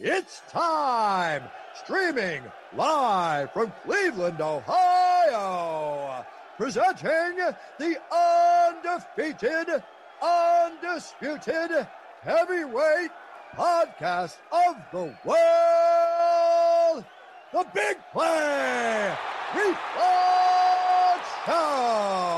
It's time! Streaming live from Cleveland, Ohio, presenting the undefeated, undisputed heavyweight podcast of the world, the Big Play Reflog Show!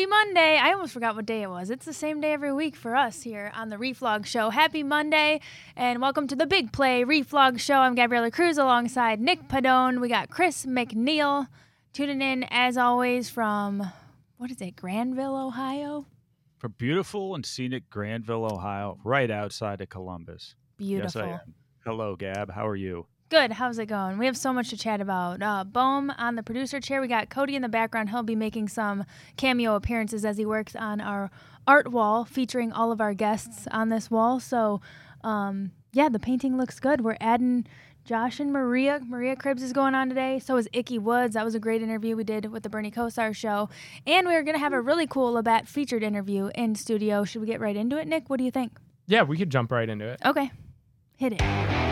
Happy Monday. I almost forgot what day it was. It's the same day every week for us here on the Reflog Show. Happy Monday and welcome to the Big Play Reflog Show. I'm Gabriella Cruz alongside Nick Padone. We got Chris McNeil tuning in as always from, what is it, Granville, Ohio? From beautiful and scenic Granville, Ohio, right outside of Columbus. Beautiful. Yes, I am. Hello, Gab. How are you? Good. How's it going? We have so much to chat about. Uh, Bohm on the producer chair. We got Cody in the background. He'll be making some cameo appearances as he works on our art wall featuring all of our guests on this wall. So, um, yeah, the painting looks good. We're adding Josh and Maria. Maria Cribbs is going on today. So is Ickey Woods. That was a great interview we did with the Bernie Kosar show. And we're going to have a really cool Labatt featured interview in studio. Should we get right into it, Nick? What do you think? Yeah, we could jump right into it. Okay. Hit it.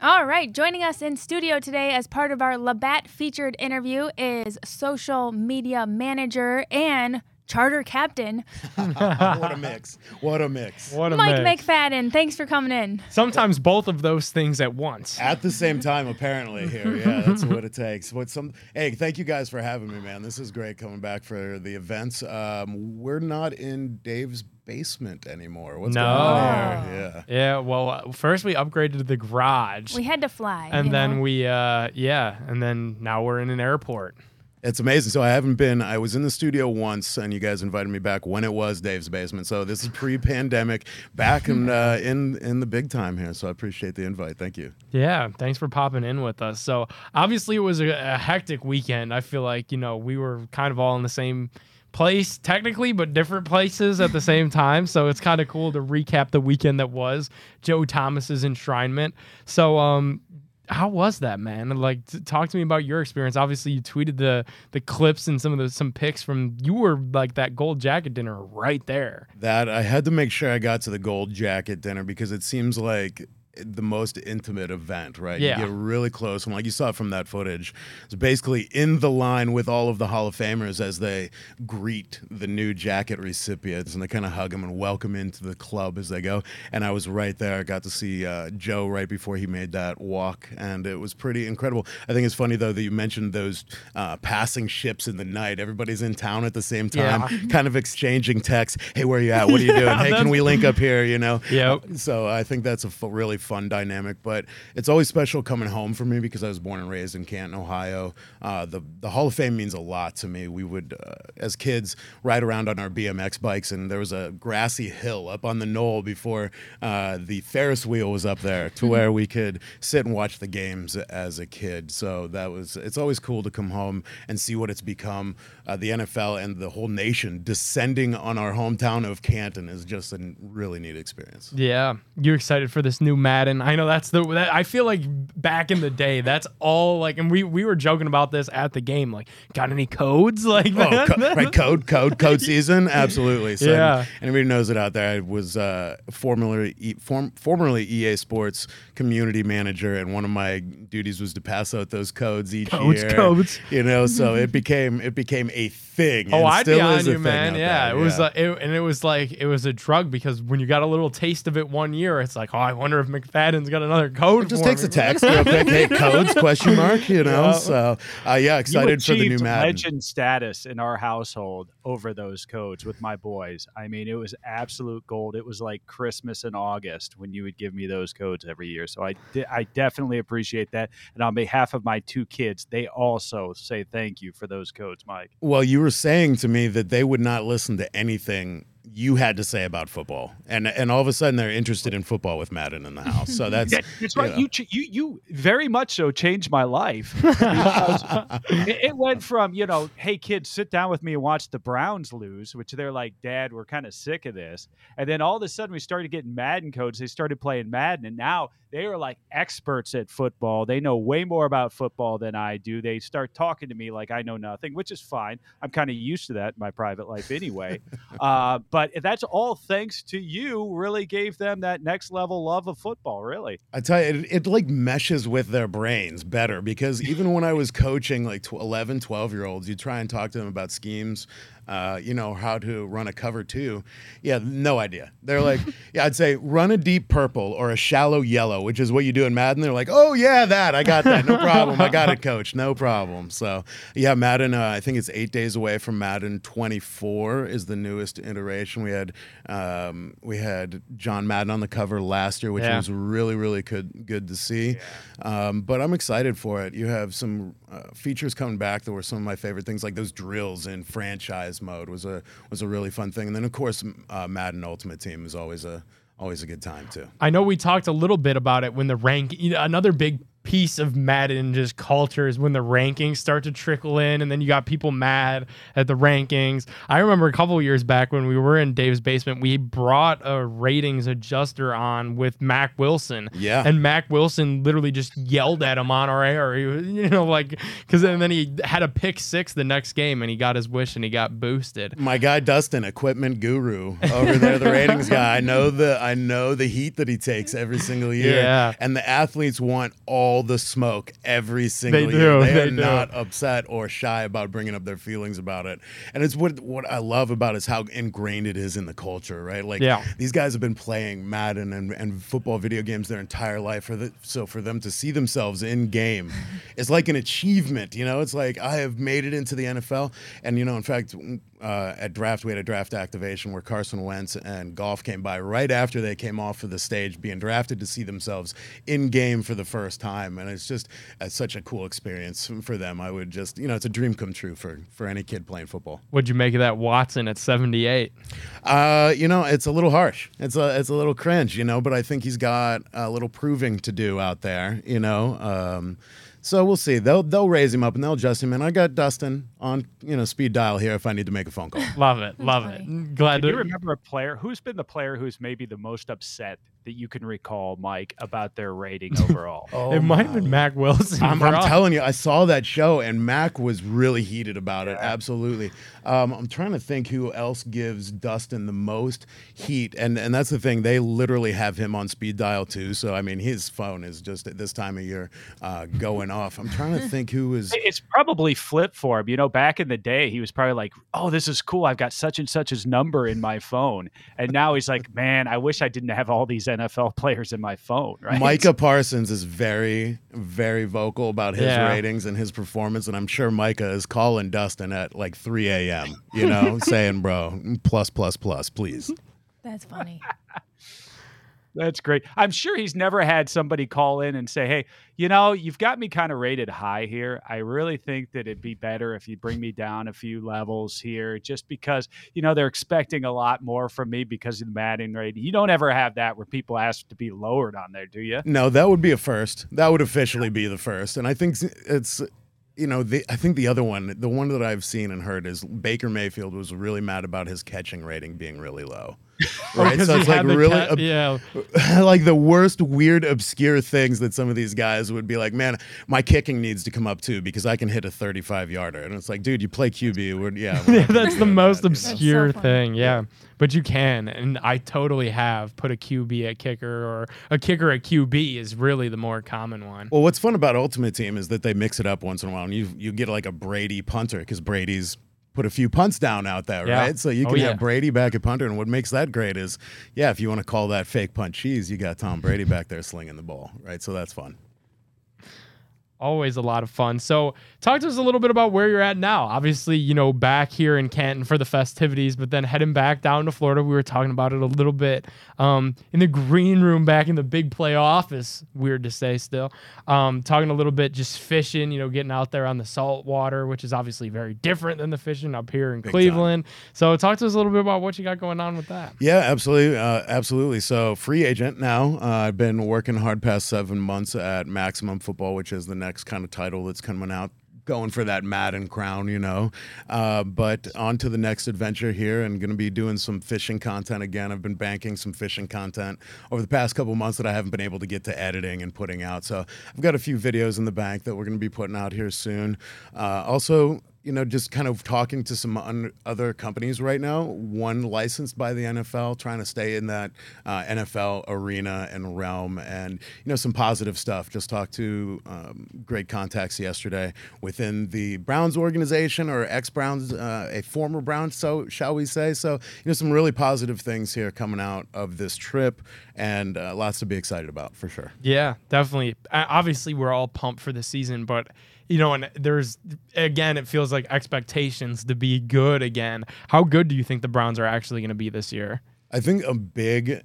All right, joining us in studio today as part of our Labatt featured interview is social media manager and charter captain what a mix. What a mix. What a Mike mix. McFadden. Thanks for coming in. Sometimes both of those things at once. At the same time, apparently, here. Yeah, that's what it takes. What some hey, thank you guys for having me, man. This is great coming back for the events. Um, we're not in Dave's basement anymore. What's No. going on here? Yeah. Yeah, well, uh, first we upgraded the garage. We had to fly. and then know? we uh yeah, and then now we're in an airport. It's amazing. So I haven't been. I was in the studio once, and you guys invited me back when it was Dave's basement. So this is pre-pandemic, back in uh, in in the big time here. So I appreciate the invite. Thank you. Yeah, thanks for popping in with us. So, obviously it was a, a hectic weekend. I feel like, you know, we were kind of all in the same place technically, but different places at the same time. So, it's kind of cool to recap the weekend that was Joe Thomas's enshrinement. So, um how was that, man? Like, t- talk to me about your experience. Obviously, you tweeted the the clips and some of the some pics from you were like that gold jacket dinner right there. That I had to make sure I got to the gold jacket dinner because it seems like the most intimate event, right? Yeah. You get really close, and like you saw from that footage, it's basically in the line with all of the Hall of Famers as they greet the new jacket recipients, and they kind of hug them and welcome into the club as they go. And I was right there. I got to see uh, Joe right before he made that walk, and it was pretty incredible. I think it's funny though that you mentioned those uh, passing ships in the night. Everybody's in town at the same time, Yeah. kind of exchanging texts. Hey, where are you at? What are you doing? Yeah, hey, can we link up here? You know. Yep. So I think that's a f- really fun dynamic, but it's always special coming home for me because I was born and raised in Canton, Ohio. Uh, the the Hall of Fame means a lot to me. We would, uh, as kids, ride around on our BMX bikes, and there was a grassy hill up on the knoll before uh, the Ferris wheel was up there, to where we could sit and watch the games as a kid. So that was. It's always cool to come home and see what it's become. Uh, the NFL and the whole nation descending on our hometown of Canton is just a really neat experience. Yeah, you're excited for this new Madden? I know that's the. That, I feel like back in the day, that's all like, and we we were joking about this at the game. Like, got any codes? Like, Oh, that? co- right, code, code, code season, absolutely. So Yeah. anybody knows it out there. I was uh, formerly E- form, formerly EA Sports community manager, and one of my duties was to pass out those codes each Codes, year. codes. Codes, you know, so it became it became a thing. Oh, I'd be still on you, man. Yeah, there, it was, yeah. uh, it, and it was like it was a drug because when you got a little taste of it one year, it's like, oh, I wonder if McFadden's got another code. It just for takes me. a text real quick. Hey, codes? Question mark. You know. Yeah. So uh, yeah, excited for the new achieved Madden. legend status in our household over those codes with my boys. I mean, it was absolute gold. It was like Christmas in August when you would give me those codes every year. So I, de- I definitely appreciate that. And on behalf of my two kids, they also say thank you for those codes, Mike. Well, you were saying to me that they would not listen to anything you had to say about football, and and all of a sudden they're interested in football with Madden in the house. So that's That- that's right. you know. You, you you very much so changed my life. It, it went from you know, hey kids, sit down with me and watch the Browns lose, which they're like, Dad, we're kind of sick of this. And then all of a sudden we started getting Madden codes. They started playing Madden, and now they are like experts at football. They know way more about football than I do. They start talking to me like I know nothing, which is fine. I'm kind of used to that in my private life anyway. uh, but that's all thanks to you. Really gave them that next level love of football. Really. I tell you, it, it like meshes with their brains better because even when I was coaching like tw- 11, 12 year olds, you try and talk to them about schemes, uh, you know, how to run a cover two. Yeah, no idea. They're like, yeah, I'd say run a deep purple or a shallow yellow, which is what you do in Madden. They're like, oh, yeah, that. I got that. No problem. I got it, coach. No problem. So, yeah, Madden, uh, I think it's eight days away from Madden 24 is the newest iteration. We had um, we had John Madden on the cover last year, which Yeah. was really really good good to see. Um, but I'm excited for it. You have some uh, features coming back that were some of my favorite things, like those drills in franchise mode was a was a really fun thing. And then of course uh, Madden Ultimate Team is always a always a good time too. I know we talked a little bit about it when the rank. Another big piece of Madden just culture is when the rankings start to trickle in, and then you got people mad at the rankings. I remember a couple years back when we were in Dave's basement, we brought a ratings adjuster on with Mac Wilson. Yeah. and Mac Wilson literally just yelled at him on our air. He was, you know, like because and then he had a pick six the next game, and he got his wish, and he got boosted. My guy Dustin, equipment guru over there, the ratings guy. I know the I know the heat that he takes every single year. Yeah. And the athletes want all the smoke every single They year. do, They, they are do. not upset or shy about bringing up their feelings about it. And it's what what I love about it is how ingrained it is in the culture, right? Like Yeah. these guys have been playing Madden and, and football video games their entire life. For the, so for them to see themselves in game, it's like an achievement. You know, it's like I have made it into the NFL. And you know, in fact, uh, at draft we had a draft activation where Carson Wentz and Goff came by right after they came off of the stage, being drafted to see themselves in game for the first time, and it's just uh, such a cool experience for them. I would just, you know, it's a dream come true for for any kid playing football. What'd you make of that Watson at seventy eight? Uh, you know, it's a little harsh. It's a it's a little cringe, you know, but I think he's got a little proving to do out there, you know. Um, so we'll see. They'll they'll raise him up and they'll adjust him. And I got Dustin on you know speed dial here if I need to make a phone call. Love it, love funny. it. Glad Do to you remember a player who's been the player who's maybe the most upset that you can recall, Mike, about their rating overall? it might have been Mac Wilson. I'm, I'm telling you, I saw that show and Mac was really heated about it. Absolutely. Um, I'm trying to think who else gives Dustin the most heat, and and that's the thing. They literally have him on speed dial too. So I mean, his phone is just at this time of year uh, going off. I'm trying to think who is. It's probably flip for him. You know, back in the day, he was probably like, "Oh, this is cool. I've got such and such's number in my phone," and now he's like, "Man, I wish I didn't have all these NFL players in my phone." Right? Micah Parsons is very, very vocal about his Yeah. ratings and his performance, and I'm sure Micah is calling Dustin at like 3 a.m. You know, saying, "Bro, plus, plus, plus, please." That's funny. That's great. I'm sure he's never had somebody call in and say, "Hey, you know, you've got me kind of rated high here. I really think that it'd be better if you bring me down a few levels here, just because you know they're expecting a lot more from me because of the Madden rating. You don't ever have that where people ask to be lowered on there, do you? No, that would be a first. That would officially be the first. And I think it's, you know, the, I think the other one, the one that I've seen and heard is Baker Mayfield was really mad about his catching rating being really low. Right. Because so it's like really, cat- ob- yeah. like the worst, weird, obscure things that some of these guys would be like, man, my kicking needs to come up too because I can hit a 35 yarder. And it's like, dude, you play QB. We're, yeah. we're Yeah, that's do the that, most you know? obscure funny. thing. Yeah. But you can. And I totally have put a QB at kicker or a kicker at QB is really the more common one. Well, what's fun about Ultimate Team is that they mix it up once in a while, and you you get like a Brady punter because Brady's put a few punts down out there, Yeah. right? So you Oh, can yeah. have Brady back at punter. And what makes that great is, yeah, if you want to call that fake punt cheese, you got Tom Brady back there slinging the ball, right? So that's fun. Always a lot of fun. So, talk to us a little bit about where you're at now. Obviously, you know, back here in Canton for the festivities, but then heading back down to Florida. We were talking about it a little bit um, in the green room back in the big play office. Weird to say still. Um, talking a little bit just fishing, you know, getting out there on the salt water, which is obviously very different than the fishing up here in Big Cleveland. So, talk to us a little bit about what you got going on with that. Yeah, absolutely, uh, absolutely. So free agent now. Uh, I've been working hard past seven months at Maximum Football, which is the next kind of title that's coming out. Going for that Madden crown, you know. Uh, but on to the next adventure here and going to be doing some fishing content again. I've been banking some fishing content over the past couple months that I haven't been able to get to editing and putting out. So I've got a few videos in the bank that we're going to be putting out here soon. Uh, also, you know, just kind of talking to some un- other companies right now. One licensed by the NFL, trying to stay in that uh, NFL arena and realm, and you know, some positive stuff. Just talked to um, great contacts yesterday within the Browns organization or ex Browns, uh, a former Browns, so shall we say? So, you know, some really positive things here coming out of this trip, and uh, lots to be excited about for sure. Yeah, definitely. Obviously, we're all pumped for the season, but you know, and there's again, it feels like expectations to be good again. How good do you think the Browns are actually going to be this year? I think a big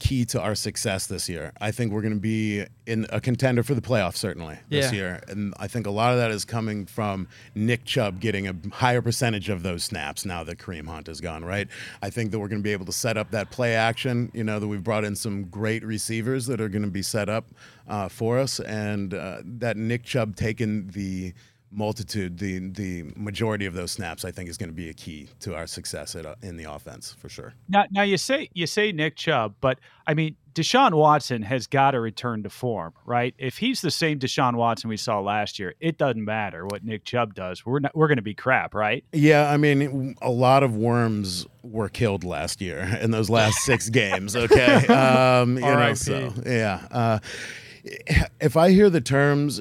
key to our success this year. I think we're going to be in a contender for the playoffs certainly this year, and I think a lot of that is coming from Nick Chubb getting a higher percentage of those snaps now that Kareem Hunt is gone. Right? I think that we're going to be able to set up that play action. You know that we've brought in some great receivers that are going to be set up uh, for us, and uh, that Nick Chubb taking the multitude, the the majority of those snaps, I think is going to be a key to our success at, uh, in the offense for sure. Now, now you say you say Nick Chubb, but I mean Deshaun Watson has got to return to form, right? If he's the same Deshaun Watson we saw last year, it doesn't matter what Nick Chubb does. We're not, we're going to be crap, right? Yeah, I mean, a lot of worms were killed last year in those last six games. Okay, um, you know, so yeah. Uh, if I hear the terms,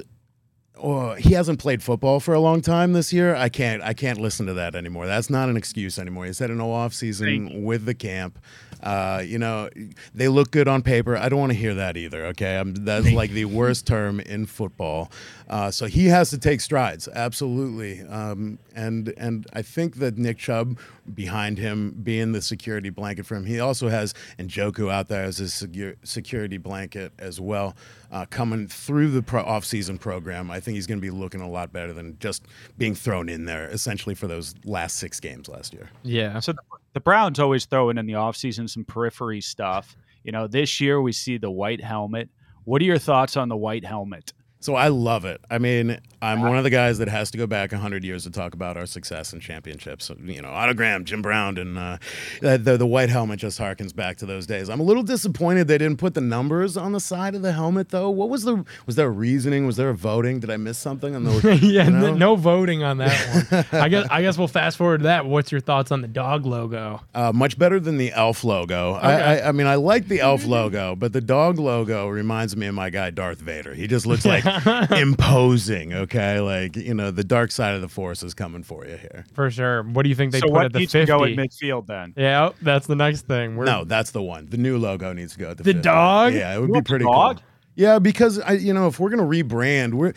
oh, he hasn't played football for a long time this year. I can't. I can't listen to that anymore. That's not an excuse anymore. He's had an off season with the camp. Uh, you know, they look good on paper. I don't want to hear that either. Okay, I'm, that's like the worst term in football. Uh, so he has to take strides, absolutely. Um, and and I think that Nick Chubb behind him being the security blanket for him. He also has Njoku out there as his secu- security blanket as well. Uh, coming through the pro- off-season program, I think he's going to be looking a lot better than just being thrown in there essentially for those last six games last year. Yeah. So the, the Browns always throw in in the offseason some periphery stuff. You know, this year we see the white helmet. What are your thoughts on the white helmet? So I love it. I mean, I'm one of the guys that has to go back 100 years to talk about our success and championships. You know, Otto Graham, Jim Brown, and uh, the, the white helmet just harkens back to those days. I'm a little disappointed they didn't put the numbers on the side of the helmet, though. What was the was there a reasoning? Was there a voting? Did I miss something on the? yeah, you know? no voting on that one. I guess I guess we'll fast forward to that. What's your thoughts on the dog logo? Uh, much better than the elf logo. I, I, I mean, I like the elf logo, but the dog logo reminds me of my guy Darth Vader. He just looks like imposing. Okay, like you know, the dark side of the force is coming for you here. For sure. What do you think they so put what at the 50? go at midfield then? yeah, that's the next thing. We're, No, that's the one. The new logo needs to go at the The 50. dog? Yeah, it would You be pretty dog? cool. Yeah, because I, you know, if we're gonna rebrand, we're.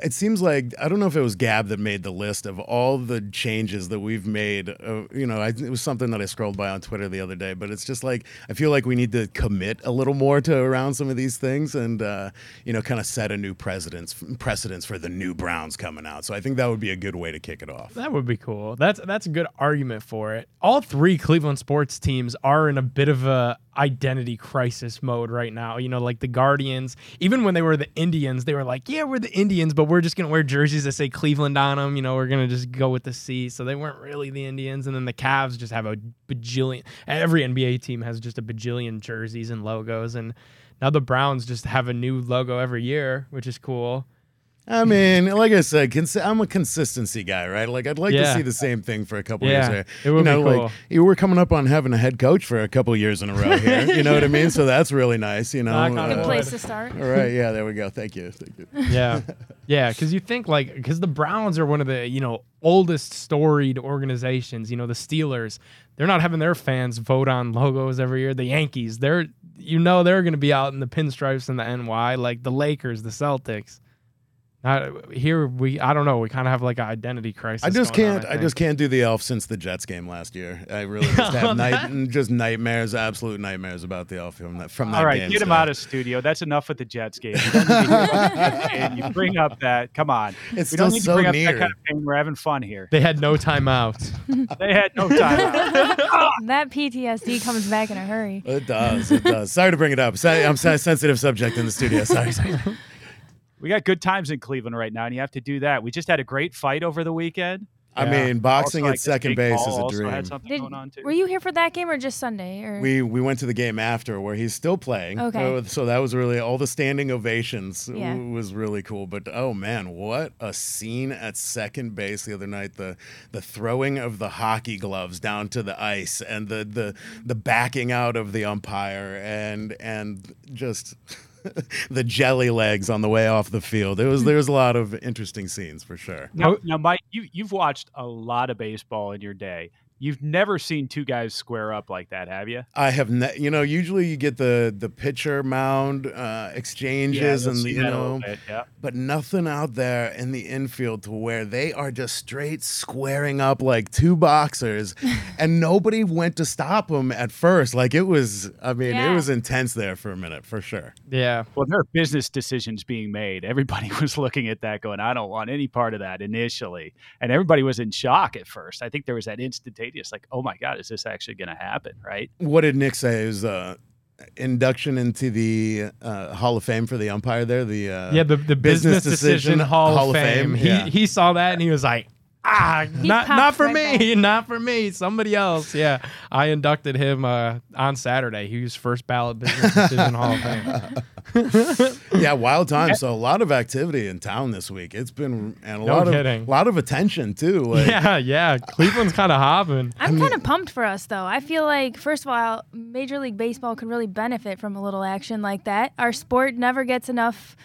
It seems like I don't know if it was Gab that made the list of all the changes that we've made. Uh, you know, I, it was something that I scrolled by on Twitter the other day, but it's just like I feel like we need to commit a little more to around some of these things, and uh, you know, kind of set a new precedence precedence for the new Browns coming out. So I think that would be a good way to kick it off. That would be cool. That's that's a good argument for it. All three Cleveland sports teams are in a bit of a identity crisis mode right now. You know, like the Guardians, even when they were the Indians, they were like, "Yeah, we're the Indians, but we're just going to wear jerseys that say Cleveland on them, you know, we're going to just go with the C." So they weren't really the Indians, and then the Cavs just have a bajillion every NBA team has just a bajillion jerseys and logos and now the Browns just have a new logo every year, which is cool. I mean, like I said, cons- I'm a consistency guy, right? Like I'd like to see the same thing for a couple Yeah, years. There. it would you know, be cool. like you were coming up on having a head coach for a couple years in a row here. You know what I mean? So that's really nice. You know, Knock on Uh, Good place to start. all right, yeah, there we go. Thank you, thank you. yeah yeah because you think like because the browns are one of the you know oldest storied organizations you know the steelers they're not having their fans vote on logos every year the yankees they're you know they're going to be out in the pinstripes and the ny like the lakers the celtics not here we i don't know we kind of have like an identity crisis I just can't. I, think. just can't do the elf since the Jets game last year. I really just have night, just nightmares, absolute nightmares about the elf from that from that All right, game. get him so. out of studio. That's enough with the Jets game. You don't need to hear about the Jets game. You bring up that. Come on. It's we don't still need so to bring up near. that kind of pain. We're having fun here. they had no timeout They had no time. out. That PTSD comes back in a hurry. It does. It does. Sorry to bring it up. Sorry, I'm a sensitive subject in the studio. Sorry. sorry. We got good times in Cleveland right now, and you have to do that. We just had a great fight over the weekend. I Yeah. mean, boxing Also, at guess second base Paul is a also dream. Had something Did, going on too. were you here for that game or just Sunday? Or We we went to the game after where he's still playing. Okay. So that was really all the standing ovations Yeah. was really cool. But oh man, what a scene at second base the other night. The the throwing of the hockey gloves down to the ice and the the the backing out of the umpire and and just the jelly legs on the way off the field. It was there was a lot of interesting scenes for sure. Now, now, Mike, you you've watched a lot of baseball in your day. You've never seen two guys square up like that, have you? I have, ne- you know, usually you get the the pitcher mound uh, exchanges you'll and the, you that a little know, bit, yeah. but nothing out there in the infield to where they are just straight squaring up like two boxers, and nobody went to stop them at first. Like it was, I mean, Yeah. it was intense there for a minute for sure. yeah Well, there are business decisions being made. Everybody was looking at that, going, "I don't want any part of that." Initially, and everybody was in shock at first. I think there was that instantaneous, like, "Oh my God, is this actually going to happen?" Right? What did Nick say? Is uh, induction into the uh, Hall of Fame for the umpire there? The uh, yeah the, the business, decision, hall, of fame, he, yeah. he saw that and he was like ah not popped not for right me not for me somebody else yeah i inducted him uh, on saturday he was first ballot business decision hall of fame yeah, wild times. So a lot of activity in town this week. It's been and a No lot kidding. of lot of attention too. Like, yeah yeah cleveland's kind of hopping I'm kind of pumped for us, though. I feel like, first of all, Major League Baseball could really benefit from a little action like that. Our sport never gets enough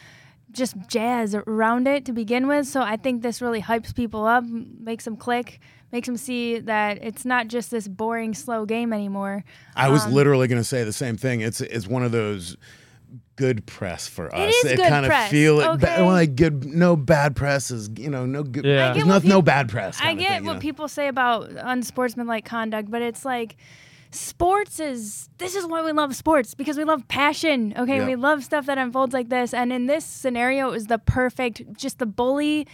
just jazz around it to begin with. So I think this really hypes people up, makes them click, makes them see that it's not just this boring, slow game anymore. I was Um, literally going to say the same thing. It's it's one of those good press for us. is good kind of press, feel it. okay? Ba- like good, no bad press is you know no good. Yeah. I there's get no, what no bad press. I get thing, you what know? people say about unsportsmanlike conduct, but it's like sports is this is why we love sports because we love passion. Okay, Yep. we love stuff that unfolds like this, and in this scenario, it was the perfect. Just the bully,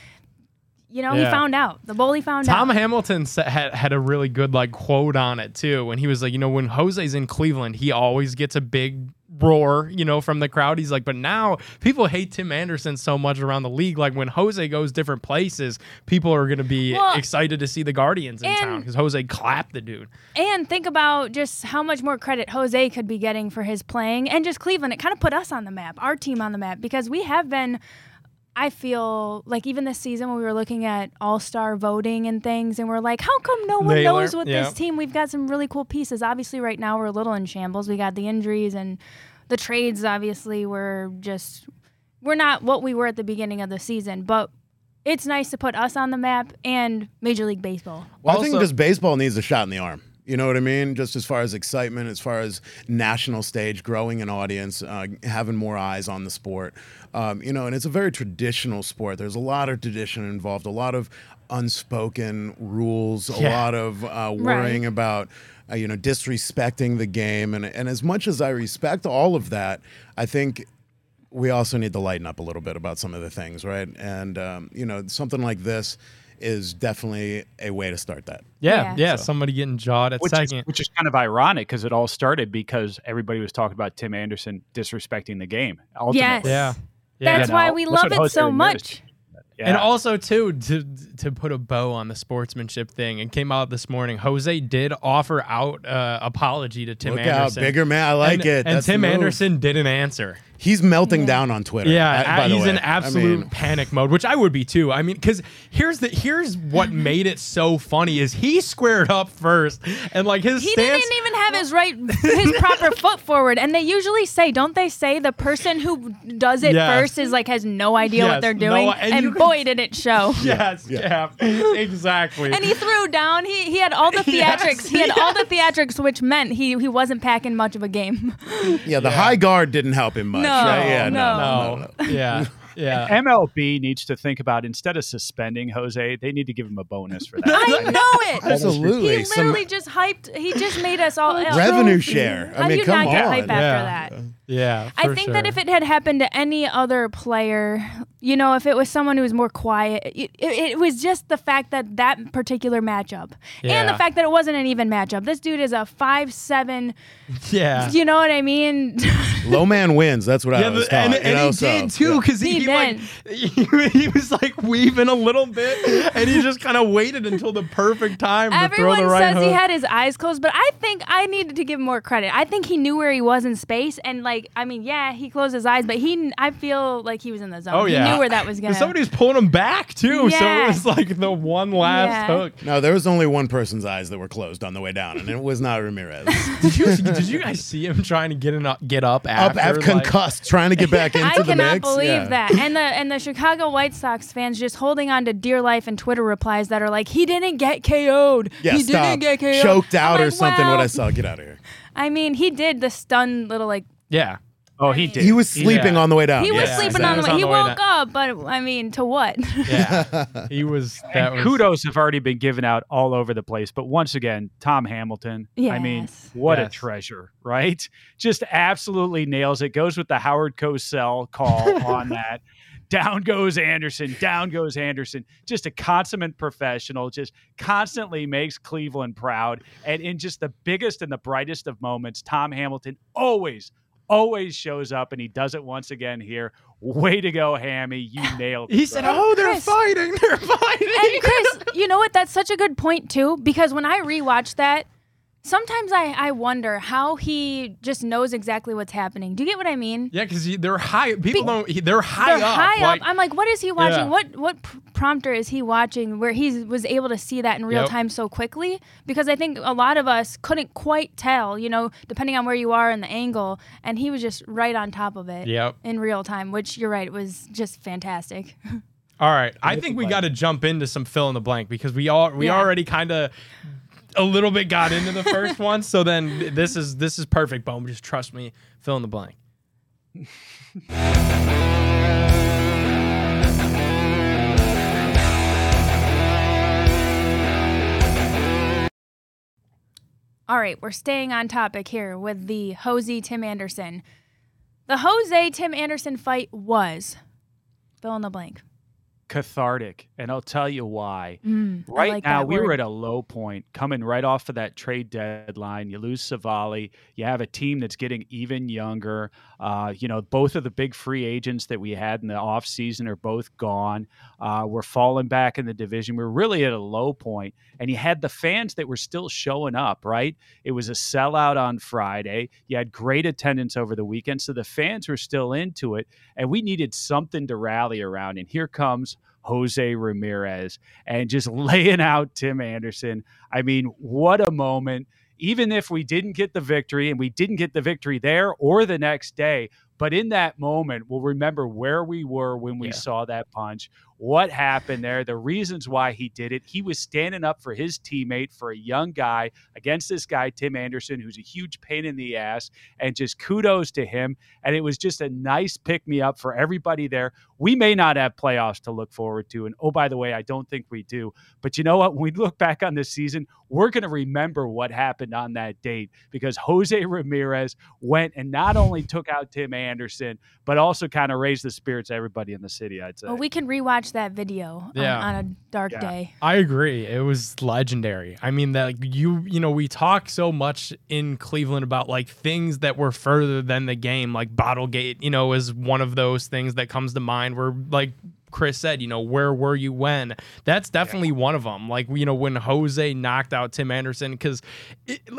you know, he found out. The bully found Tom out. Tom Hamilton had, had a really good like quote on it too when he was like, you know, when Jose's in Cleveland, he always gets a big roar, you know, from the crowd. He's like, but now people hate Tim Anderson so much around the league. Like when Jose goes different places, people are going to be Well, excited to see the Guardians in and- town because Jose clapped the dude. And think about just how much more credit Jose could be getting for his playing, and just Cleveland. It kind of put us on the map, our team on the map, because we have been. I feel like even this season when we were looking at all star voting and things, and we're like, how come no one Naylor, knows what yeah. this team? We've got some really cool pieces. Obviously, right now we're a little in shambles. We got the injuries and the trades. Obviously, we're just we're not what we were at the beginning of the season, but it's nice to put us on the map and Major League Baseball. Well, I think just baseball needs a shot in the arm. You know what I mean? Just as far as excitement, as far as national stage, growing an audience, uh, having more eyes on the sport. Um, you know, and it's a very traditional sport. There's a lot of tradition involved, a lot of unspoken rules, a Yeah. lot of uh, worrying about. Uh, you know, disrespecting the game, and and as much as I respect all of that, I think we also need to lighten up a little bit about some of the things, right? And um, you know, something like this is definitely a way to start that. Yeah, yeah. Yeah. somebody getting jawed at Which is, second. which is kind of ironic because it all started because everybody was talking about Tim Anderson disrespecting the game. Ultimately. Yes. yeah. Yeah. That's You why we that's love it so much. Yeah. And also too to to put a bow on the sportsmanship thing, it came out this morning. Jose did offer out uh, apology to Tim Look Anderson. out, bigger man. I like and, it. And That's Tim. Anderson didn't answer. He's melting Yeah. down on Twitter. Yeah, I- by the he's way. in I absolute mean, panic mode, which I would be too. I mean, because here's the here's what made it so funny is he squared up first, and like his He stance. didn't even have his right, his proper foot forward. And they usually say, don't they say the person who does it Yes. first is like has no idea Yes, what they're no- doing? and and you can- boy, did it show. Yes, yeah, exactly. And he threw down. He he had all the Yes, theatrics. he had all the theatrics, which meant he he wasn't packing much of a game. yeah, the high guard didn't help him much. No, right? yeah, no, no. no, no. yeah, yeah. MLB needs to think about instead of suspending Jose, they need to give him a bonus for that. I know it. Absolutely. He Some literally just hyped. He just made us all oh, revenue share. I How do mean, you come not get on. hype Yeah. after that? Yeah, I for think that if it had happened to any other player, you know, if it was someone who was more quiet, it, it, it was just the fact that that particular matchup and the fact that it wasn't an even matchup. This dude is a five seven. yeah. You know what I mean? Low man wins. That's what I Yeah, was the- and, taught. you and know, he so, did too, because he, He he, like he, he was like weaving a little bit, and he just kind of waited until the perfect time to Everyone throw the right Everyone says he had his eyes closed, but I think I needed to give him more credit. I think he knew where he was in space, and like, I mean, yeah, he closed his eyes, but he, I feel like he was in the zone. Oh yeah, he knew where that was gonna. Somebody was pulling him back too, so it was like the one last Yeah. hook. No, there was only one person's eyes that were closed on the way down, and it was not Ramirez. Did you did you guys see him trying to get in, uh, get up Up, after? up like- concussed, trying to get back into I the mix. I cannot believe Yeah. that. And the and the Chicago White Sox fans just holding on to dear life and Twitter replies that are like, he didn't get KO'd. Yeah, he stop. didn't get KO'd. Choked I'm out or like, something. What I saw. Get out of here. I mean, he did the stunned little like yeah. Oh, he did. He was sleeping Yeah. on the way down. he was Yes, sleeping on the was way. on He the way woke up, but I mean, to what? Yeah, he was. That was Kudos have already been given out all over the place. But once again, Tom Hamilton, I mean, Yes. what a Yes. treasure, right? Just absolutely nails it. Goes with the Howard Cosell call on that. Down goes Anderson. Down goes Anderson. Just a consummate professional. Just constantly makes Cleveland proud. And in just the biggest and the brightest of moments, Tom Hamilton always, always shows up, and he does it once again here. Way to go, Hammy! You nailed it. He said, "Oh, they're Chris. fighting! They're fighting!" and Chris, you know what? That's such a good point too, because when I rewatch that, sometimes I, I wonder how he just knows exactly what's happening. Do you get what I mean? Yeah, because they're high. People Be- don't. he- They're high They're up. high like- up. I'm like, what is he watching? Yeah. What what prompter is he watching where he was able to see that in real Yep. time so quickly? Because I think a lot of us couldn't quite tell, you know, depending on where you are and the angle, and he was just right on top of it Yep. in real time, which you're right, was just fantastic. All right, I think we got to jump into some fill in the blank because we all we Yeah. already kind of a little bit got into the first one. So then this is this is perfect, Boom. Just trust me. Fill in the blank. All right, we're staying on topic here with the Jose Tim Anderson. The Jose Tim Anderson fight was fill in the blank. cathartic, and I'll tell you why. Mm, Right like now, we were at a low point coming right off of that trade deadline. You lose Civale. You have a team that's getting even younger. Uh, you know, both of the big free agents that we had in the offseason are both gone. Uh, we're falling back in the division. We're really at a low point. And you had the fans that were still showing up, right? It was a sellout on Friday. You had great attendance over the weekend. So the fans were still into it. And we needed something to rally around. And here comes Jose Ramirez and just laying out Tim Anderson. I mean, what a moment. Even if we didn't get the victory and we didn't get the victory there or the next day, but in that moment, we'll remember where we were when we Yeah. saw that punch, what happened there, the reasons why he did it. He was standing up for his teammate, for a young guy against this guy, Tim Anderson, who's a huge pain in the ass. And just kudos to him. And it was just a nice pick me up for everybody there. We may not have playoffs to look forward to. And oh, by the way, I don't think we do. But you know what? When we look back on this season, we're going to remember what happened on that date because Jose Ramirez went and not only took out Tim Anderson, but also kind of raised the spirits of everybody in the city, I'd say. Well, we can rewatch that video on- Yeah. on, a dark Yeah. day. I agree. It was legendary. I mean that you you know we talk so much in Cleveland about like things that were further than the game, like Bottlegate. You know, is one of those things that comes to mind where like Chris said, you know, where were you when? That's definitely one of them. Like, you know, when Jose knocked out Tim Anderson, because,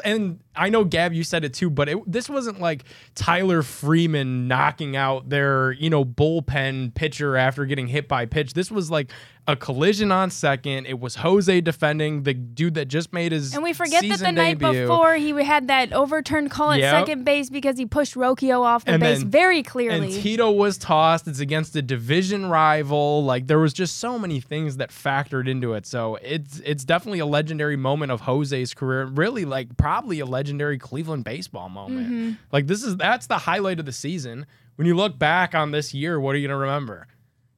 and I know Gab, you said it too, but it, this wasn't like Tyler Freeman knocking out their, you know, bullpen pitcher after getting hit by pitch. This was like a collision on second. It was Jose defending the dude that just made his And we forget that the night debut. before he had that overturned call at Yep. second base because he pushed Rocchio off the And base then- very And clearly. Tito was tossed. It's against a division rival. Like there was just so many things that factored into it. So it's it's definitely a legendary moment of Jose's career. Really, like probably a legendary Cleveland baseball moment. Mm-hmm. Like this is that's the highlight of the season. When you look back on this year, what are you gonna remember?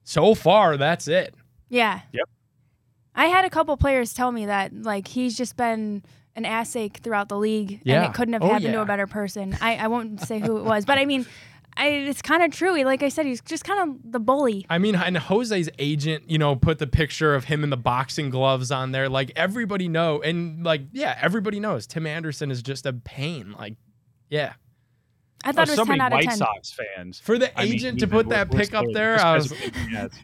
So far, that's it. yeah. Yep. I had a couple players tell me that like he's just been an ass ache throughout the league Yeah. and it couldn't have Oh, happened to a better person. I, I won't say who it was, but I mean, I, it's kind of true. He- Like I said, he's just kind of the bully. I mean, and Jose's agent, you know, put the picture of him in the boxing gloves on there. Like everybody know, and like yeah, everybody knows Tim Anderson is just a pain. Like yeah. I Oh, thought it so was many 10 out of White 10. Sox fans. For the I mean, agent to put that pick up there, just I 'cause was of big ads.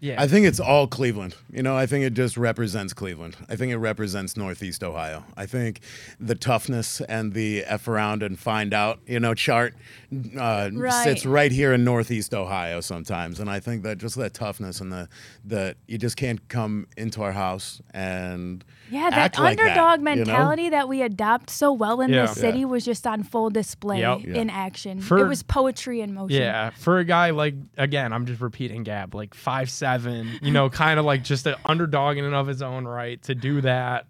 yeah. I think it's all Cleveland. You know, I think it just represents Cleveland. I think it represents Northeast Ohio. I think the toughness and the F around and find out, you know, chart uh, Right. sits right here in Northeast Ohio sometimes. And I think that just that toughness and the that you just can't come into our house and Yeah, that act like that, underdog you know? mentality that we adopt so well in Yeah. this city was just on full display Yep. Yeah. in action. For- it was poetry in motion. Yeah, for a guy like again, I'm just repeating Gab, like five seven, you know, kind of like just an underdog in and of his own right to do that.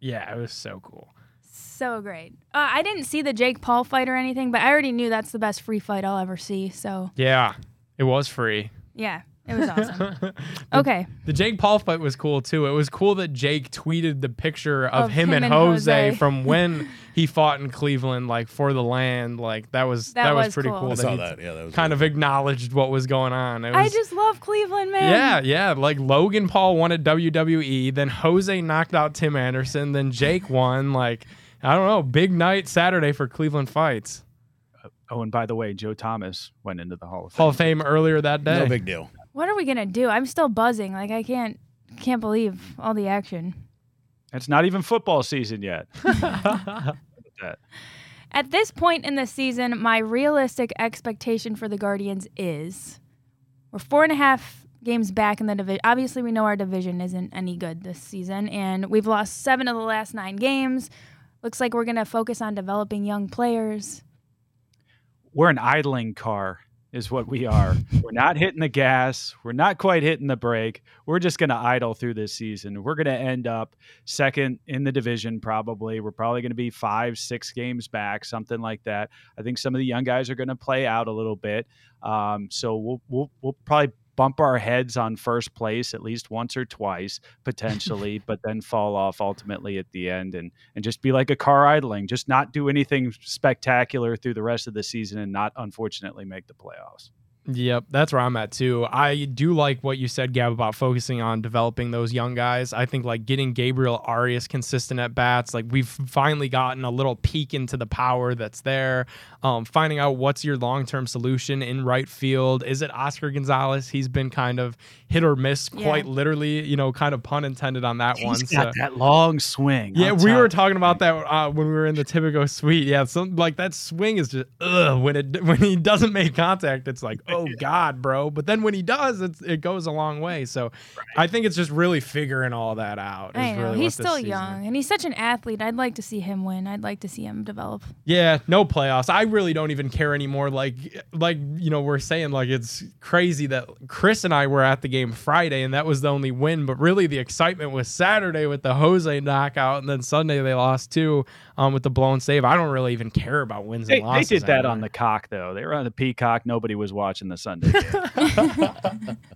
Yeah, it was so cool. So great. Uh, I didn't see the Jake Paul fight or anything, but I already knew that's the best free fight I'll ever see. So Yeah, it was free. yeah, it was awesome. okay. The Jake Paul fight was cool too. It was cool that Jake tweeted the picture of, Of him, him and and Jose, Jose. from when he fought in Cleveland, like for the land. Like that was that, That was, was pretty cool. cool. I that saw that. Yeah, that was kind really of acknowledged what was going on. It I just love Cleveland, man. Yeah, yeah. Like Logan Paul won at WWE, then Jose knocked out Tim Anderson, then Jake won. Like, I don't know, big night Saturday for Cleveland fights. Uh, oh, and by the way, Joe Thomas went into the Hall of Fame. Hall of Fame earlier that day. no big deal. What are we gonna do? I'm still buzzing. Like I can't can't believe all the action. It's not even football season yet. Look at that. At this point in the season, my realistic expectation for the Guardians is we're four and a half games back in the division. Obviously, we know our division isn't any good this season, and we've lost seven of the last nine games. Looks like we're going to focus on developing young players. We're an idling car, is what we are. We're not hitting the gas. We're not quite hitting the brake. We're just going to idle through this season. We're going to end up second in the division, probably. We're probably going to be five, six games back, something like that. I think some of the young guys are going to play out a little bit. Um, so we'll, we'll, we'll probably bump our heads on first place at least once or twice potentially but then fall off ultimately at the end and and just be like a car idling just not do anything spectacular through the rest of the season and not unfortunately make the playoffs Yep, that's where I'm at too. I do like what you said, Gab, about focusing on developing those young guys. I think like getting Gabriel Arias consistent at bats, like we've finally gotten a little peek into the power that's there. Um, finding out what's your long term solution in right field. Is it Oscar Gonzalez? He's been kind of hit or miss, Yeah. quite literally, you know, kind of pun intended on that one. He's got so- that long swing yeah, I'll we were talking about that uh, when we were in the Tipico suite. Yeah, some like that swing is just ugh when it when he doesn't make contact. It's like oh god, bro. But then when he does, it's, it goes a long way. So I think it's just really figuring all that out. is I know really he's still season- young and he's such an athlete. I'd like to see him win. I'd like to see him develop. Yeah, no playoffs. I really don't even care anymore. Like, like you know, we're saying like it's crazy that Chris and I were at the game Friday, and that was the only win. But really, the excitement was Saturday with the Jose knockout, and then Sunday they lost too um, with the blown save. I don't really even care about wins they, and they losses. did that anymore. on the cock though they were on the peacock nobody was watching the sunday game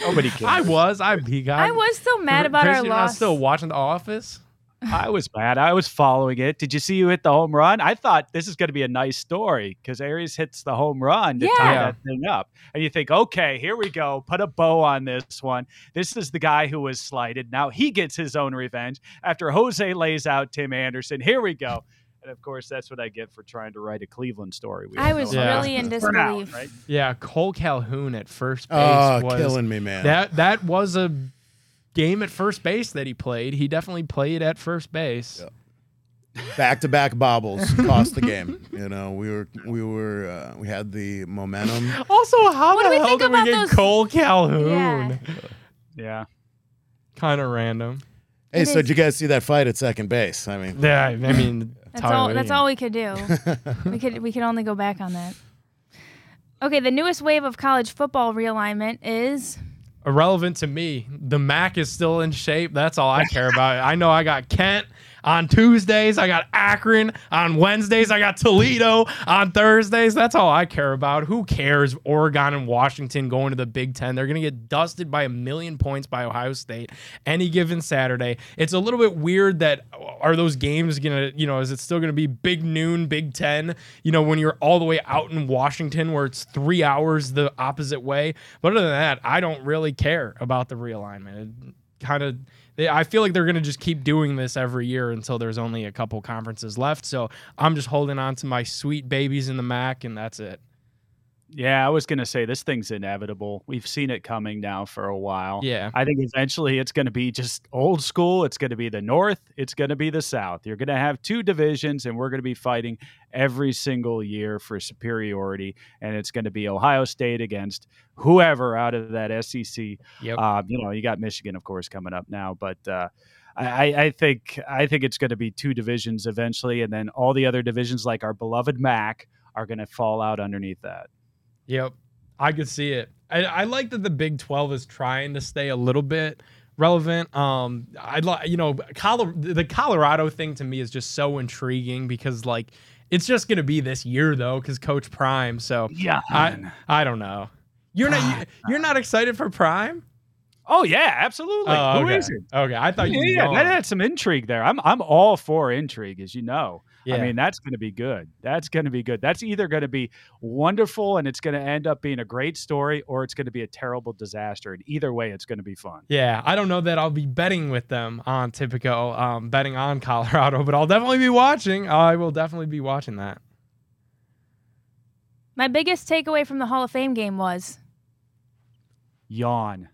nobody cared I was. I he got. I was so mad about Chris, our you're not loss. still watching The Office. I was mad. I was following it. Did you see you hit the home run? I thought this is going to be a nice story because Arias hits the home run to tie that thing up. And you think, okay, here we go. Put a bow on this one. This is the guy who was slighted. Now he gets his own revenge after Jose lays out Tim Anderson. Here we go. And of course, that's what I get for trying to write a Cleveland story. We I was know Yeah. really in it turned out, disbelief. right? Yeah, Cole Calhoun at first base Oh, was killing me, man. that that was a game at first base that he played. He definitely played at first base. back to back bobbles cost the game. You know, we were we were uh, we had the momentum. Also, how What the we hell did we get those- Cole Calhoun? Yeah. Yeah. Kind of random. Hey, It so is. did you guys see that fight at second base? I mean, Yeah, I mean, That's all. That's all we could do. we could. We could only go back on that. Okay, the newest wave of college football realignment is irrelevant to me. The MAC is still in shape. That's all I care about. I know I got Kent on Tuesdays. I got Akron on Wednesdays. I got Toledo on Thursdays. That's all I care about. Who cares? Oregon and Washington going to the Big Ten. They're going to get dusted by a million points by Ohio State any given Saturday. It's a little bit weird that uh, are those games going to, you know, is it still going to be big noon, Big Ten, you know, when you're all the way out in Washington where it's three hours the opposite way? But other than that, I don't really care about the realignment. It kind of, I feel like they're going to just keep doing this every year until there's only a couple conferences left. So I'm just holding on to my sweet babies in the MAC, and that's it. Yeah, I was going to say this thing's inevitable. We've seen it coming now for a while. Yeah. I think eventually it's going to be just old school. It's going to be the North. It's going to be the South. You're going to have two divisions, and we're going to be fighting every single year for superiority. And it's going to be Ohio State against whoever out of that SEC. Yep. Um, you know, you got Michigan, of course, coming up now, but. Uh, I, I think I think it's going to be two divisions eventually, and then all the other divisions, like our beloved MAC, are going to fall out underneath that. Yep, I could see it. I, I like that the Big Twelve is trying to stay a little bit relevant. Um, I'd like you know, Colo- the Colorado thing to me is just so intriguing because like it's just gonna be this year though because Coach Prime. So Yeah, I I don't know. You're not you're not excited for Prime? Oh yeah, absolutely. Oh, Who okay. isn't? Okay, I thought you. Yeah, that had some intrigue there. I'm I'm all for intrigue, as you know. Yeah. I mean, that's going to be good. That's going to be good. That's either going to be wonderful and it's going to end up being a great story, or it's going to be a terrible disaster. And either way, it's going to be fun. Yeah, I don't know that I'll be betting with them on Tipico, um, betting on Colorado, but I'll definitely be watching. I will definitely be watching that. my biggest takeaway from the Hall of Fame game was Yawn,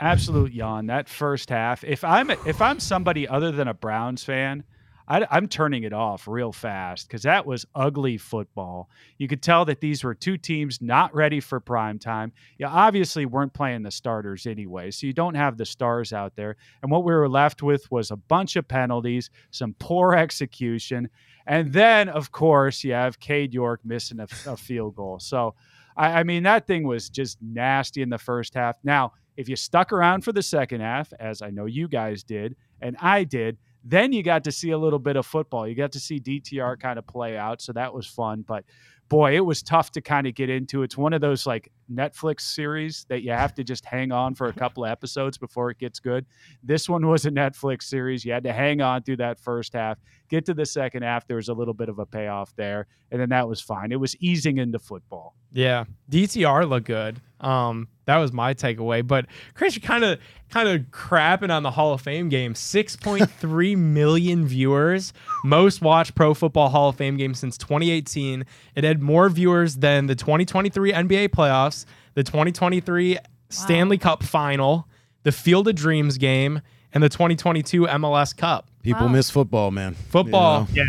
absolute yawn. That first half. If I'm if I'm somebody other than a Browns fan. I, I'm turning it off real fast because that was ugly football. You could tell that these were two teams not ready for prime time. You obviously weren't playing the starters anyway, so you don't have the stars out there. And what we were left with was a bunch of penalties, some poor execution, and then, of course, you have Cade York missing a, a field goal. So, I, I mean, that thing was just nasty in the first half. Now, if you stuck around for the second half, as I know you guys did, and I did, then you got to see a little bit of football. You got to see DTR mm-hmm. kind of play out. So that was fun. But boy, it was tough to kind of get into. It's one of those like Netflix series that you have to just hang on for a couple of episodes before it gets good. This one was a Netflix series. You had to hang on through that first half, get to the second half. There was a little bit of a payoff there. And then that was fine. It was easing into football. Yeah, DTR looked good. Um, that was my takeaway. But Chris, you're kind of kind of crapping on the Hall of Fame game. Six point three million viewers, most watched Pro Football Hall of Fame game since 2018. It had more viewers than the 2023 NBA playoffs, the 2023 Stanley Cup Final, the Field of Dreams game, and the 2022 MLS Cup. People Wow. miss football, man. Football, Yeah.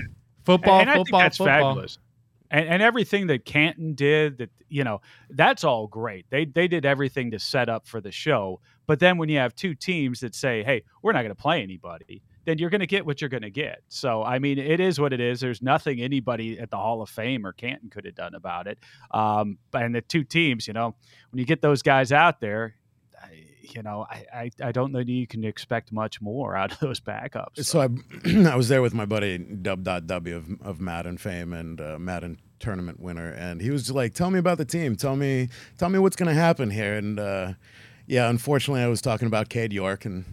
football, and I football, think that's football. fabulous. And, and everything that Canton did, that you know, that's all great. They they did everything to set up for the show. But then when you have two teams that say, "Hey, we're not going to play anybody," then you're going to get what you're going to get. So I mean, it is what it is. There's nothing anybody at the Hall of Fame or Canton could have done about it. Um, and the two teams, you know, when you get those guys out there. You know, I, I, I don't know that you can expect much more out of those backups. So I, I was there with my buddy Dub Dot W of, of Madden fame and uh, Madden tournament winner, and he was like, "Tell me about the team. Tell me, tell me what's going to happen here." And uh, yeah, unfortunately, I was talking about Cade York and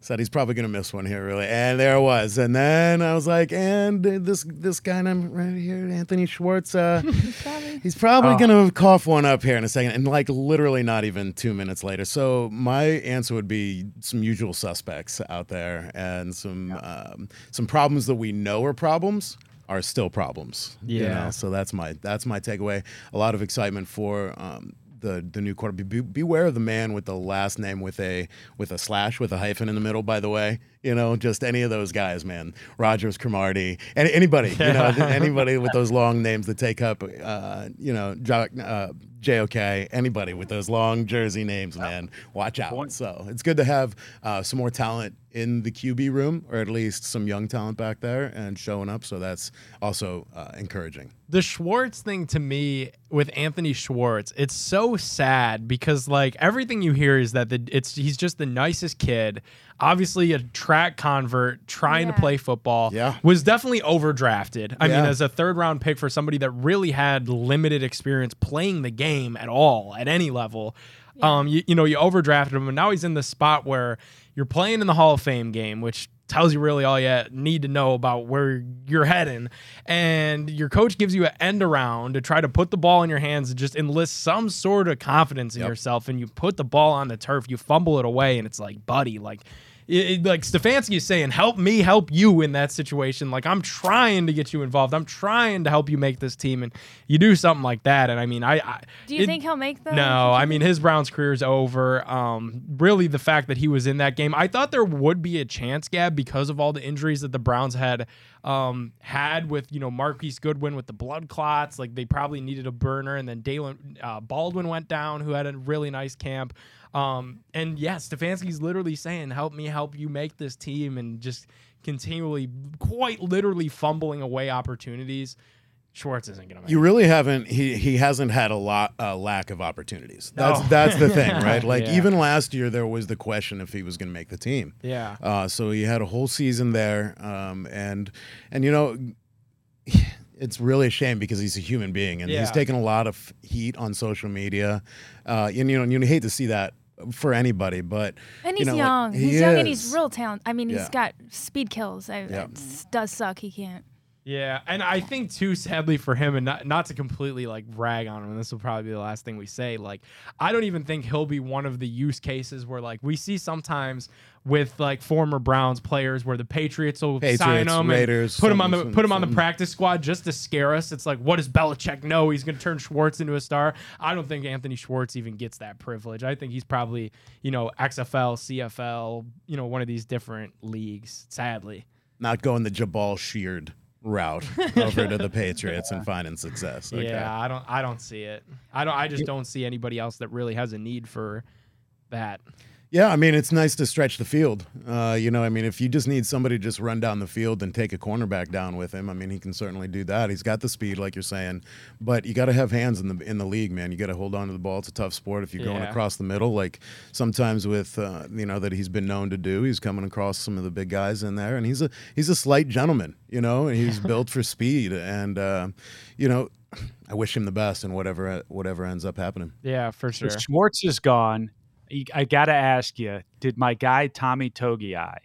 said he's probably going to miss one here, really. And there it was. And then I was like, "And this this guy I'm right here, Anthony Schwartz, uh, he's probably Oh. going to cough one up here in a second. And like literally not even two minutes later. So my answer would be some usual suspects out there and some um, some problems that we know are problems are still problems. you Yeah. know? So that's my that's my takeaway. A lot of excitement for um, the the new quarterback. Be, beware of the man with the last name with a with a slash with a hyphen in the middle. By the way, you know, just any of those guys, man. Rogers, Cromartie, any, anybody, you know, anybody with those long names that take up, uh, you know, jo- uh, JOK, anybody with those long jersey names, man, watch out. Point. So it's good to have uh, some more talent in the QB room, or at least some young talent back there and showing up. So that's also uh, encouraging. the Schwartz thing to me with Anthony Schwartz, it's so sad because like everything you hear is that the, it's he's just the nicest kid. Obviously, a track convert trying Yeah. to play football. Yeah. was definitely overdrafted. I mean, as a third round pick for somebody that really had limited experience playing the game at all at any level. Um, you, you know, you overdrafted him, and now he's in the spot where you're playing in the Hall of Fame game, which tells you really all you need to know about where you're heading. And your coach gives you an end around to try to put the ball in your hands and just enlist some sort of confidence in Yep. yourself. And you put the ball on the turf, you fumble it away, and it's like, buddy, like. It, it- like Stefanski is saying, help me help you in that situation. Like I'm trying to get you involved. I'm trying to help you make this team, and you do something like that. And I mean, I, I Do you it- think he'll make the? no, I mean his Browns career is over. Um, really, the fact that he was in that game, I thought there would be a chance, Gab, because of all the injuries that the Browns had um, had with you know Marquise Goodwin with the blood clots. Like they probably needed a burner, and then Daylen uh, Baldwin went down, who had a really nice camp. Um, and yeah, Stefanski's literally saying, "Help me, help you make this team," and just continually, quite literally, fumbling away opportunities. Schwartz isn't gonna make. You really haven't. He he hasn't had a lot uh, lack of opportunities. That's that's the thing, right? Like Yeah. even last year, there was the question if he was going to make the team. Yeah. Uh, so he had a whole season there, um, and and you know, it's really a shame because he's a human being and Yeah. he's taken a lot of heat on social media. Uh, and you know, and you hate to see that for anybody, but And you he's know, like, young. he he's young and he's real talented. I mean, he's Yeah. got speed kills. I, Yeah. It does suck. He can't. Yeah, and I think too, sadly for him, and not not to completely like rag on him, and this will probably be the last thing we say. Like, I don't even think he'll be one of the use cases where like we see sometimes with like former Browns players where the Patriots will sign Patriots, him Raiders, and put him on the put him on the practice squad just to scare us. It's like, what does Belichick know? He's going to turn Schwartz into a star. I don't think Anthony Schwartz even gets that privilege. I think he's probably you know XFL, CFL, you know one of these different leagues. Sadly. not going the Jabaal Sheard route over to the Patriots and finding success. Okay. Yeah, I don't I don't see it. I don't I just don't see anybody else that really has a need for that. Yeah, I mean, it's nice to stretch the field. Uh, you know, I mean, if you just need somebody to just run down the field and take a cornerback down with him, I mean, he can certainly do that. He's got the speed, like you're saying, but you got to have hands in the in the league, man. You got to hold on to the ball. It's a tough sport if you're going Yeah. across the middle, like sometimes with uh, you know that he's been known to do. He's coming across some of the big guys in there, and he's a he's a slight gentleman, you know, and he's built for speed, and uh, you know. I wish him the best in whatever whatever ends up happening. Yeah, for sure. If Schwartz is gone, y- I got to ask you, did my guy Tommy Togiai,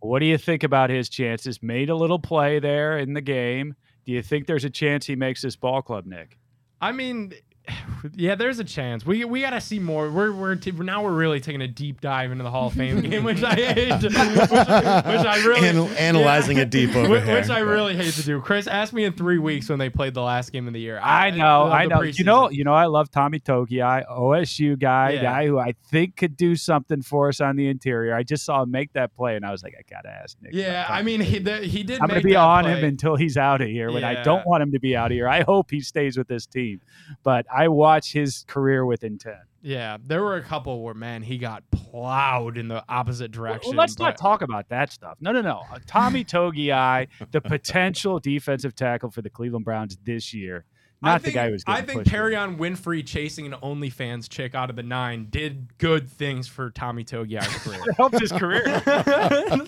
what do you think about his chances? Made a little play there in the game. Do you think there's a chance he makes this ball club, Nick? I mean, yeah, there's a chance. We we gotta see more. We're we're t- now we're really taking a deep dive into the Hall of Fame game, which I hate, which, which I really Anal- analyzing it deep over which, here. which I really hate to do. Chris, ask me in three weeks when they played the last game of the year. I know, uh, I the know. You know, you know, I love Tommy Togiai, OSU guy, Yeah. guy who I think could do something for us on the interior. I just saw him make that play, and I was like, I gotta ask Nick. Yeah, I mean, he the, he did. I'm going make to be that on play. him until he's out of here. When I don't want him to be out of here, I hope he stays with this team. But I watch his career with intent. Yeah, there were a couple where man he got plowed in the opposite direction. Well, let's but- not talk about that stuff. No, no, no. Uh, Tommy Togiai, the potential defensive tackle for the Cleveland Browns this year, I not think, the guy who was. I think pushed Perrion Winfrey chasing an OnlyFans chick out of the nine did good things for Tommy Togiai's career. helped his career.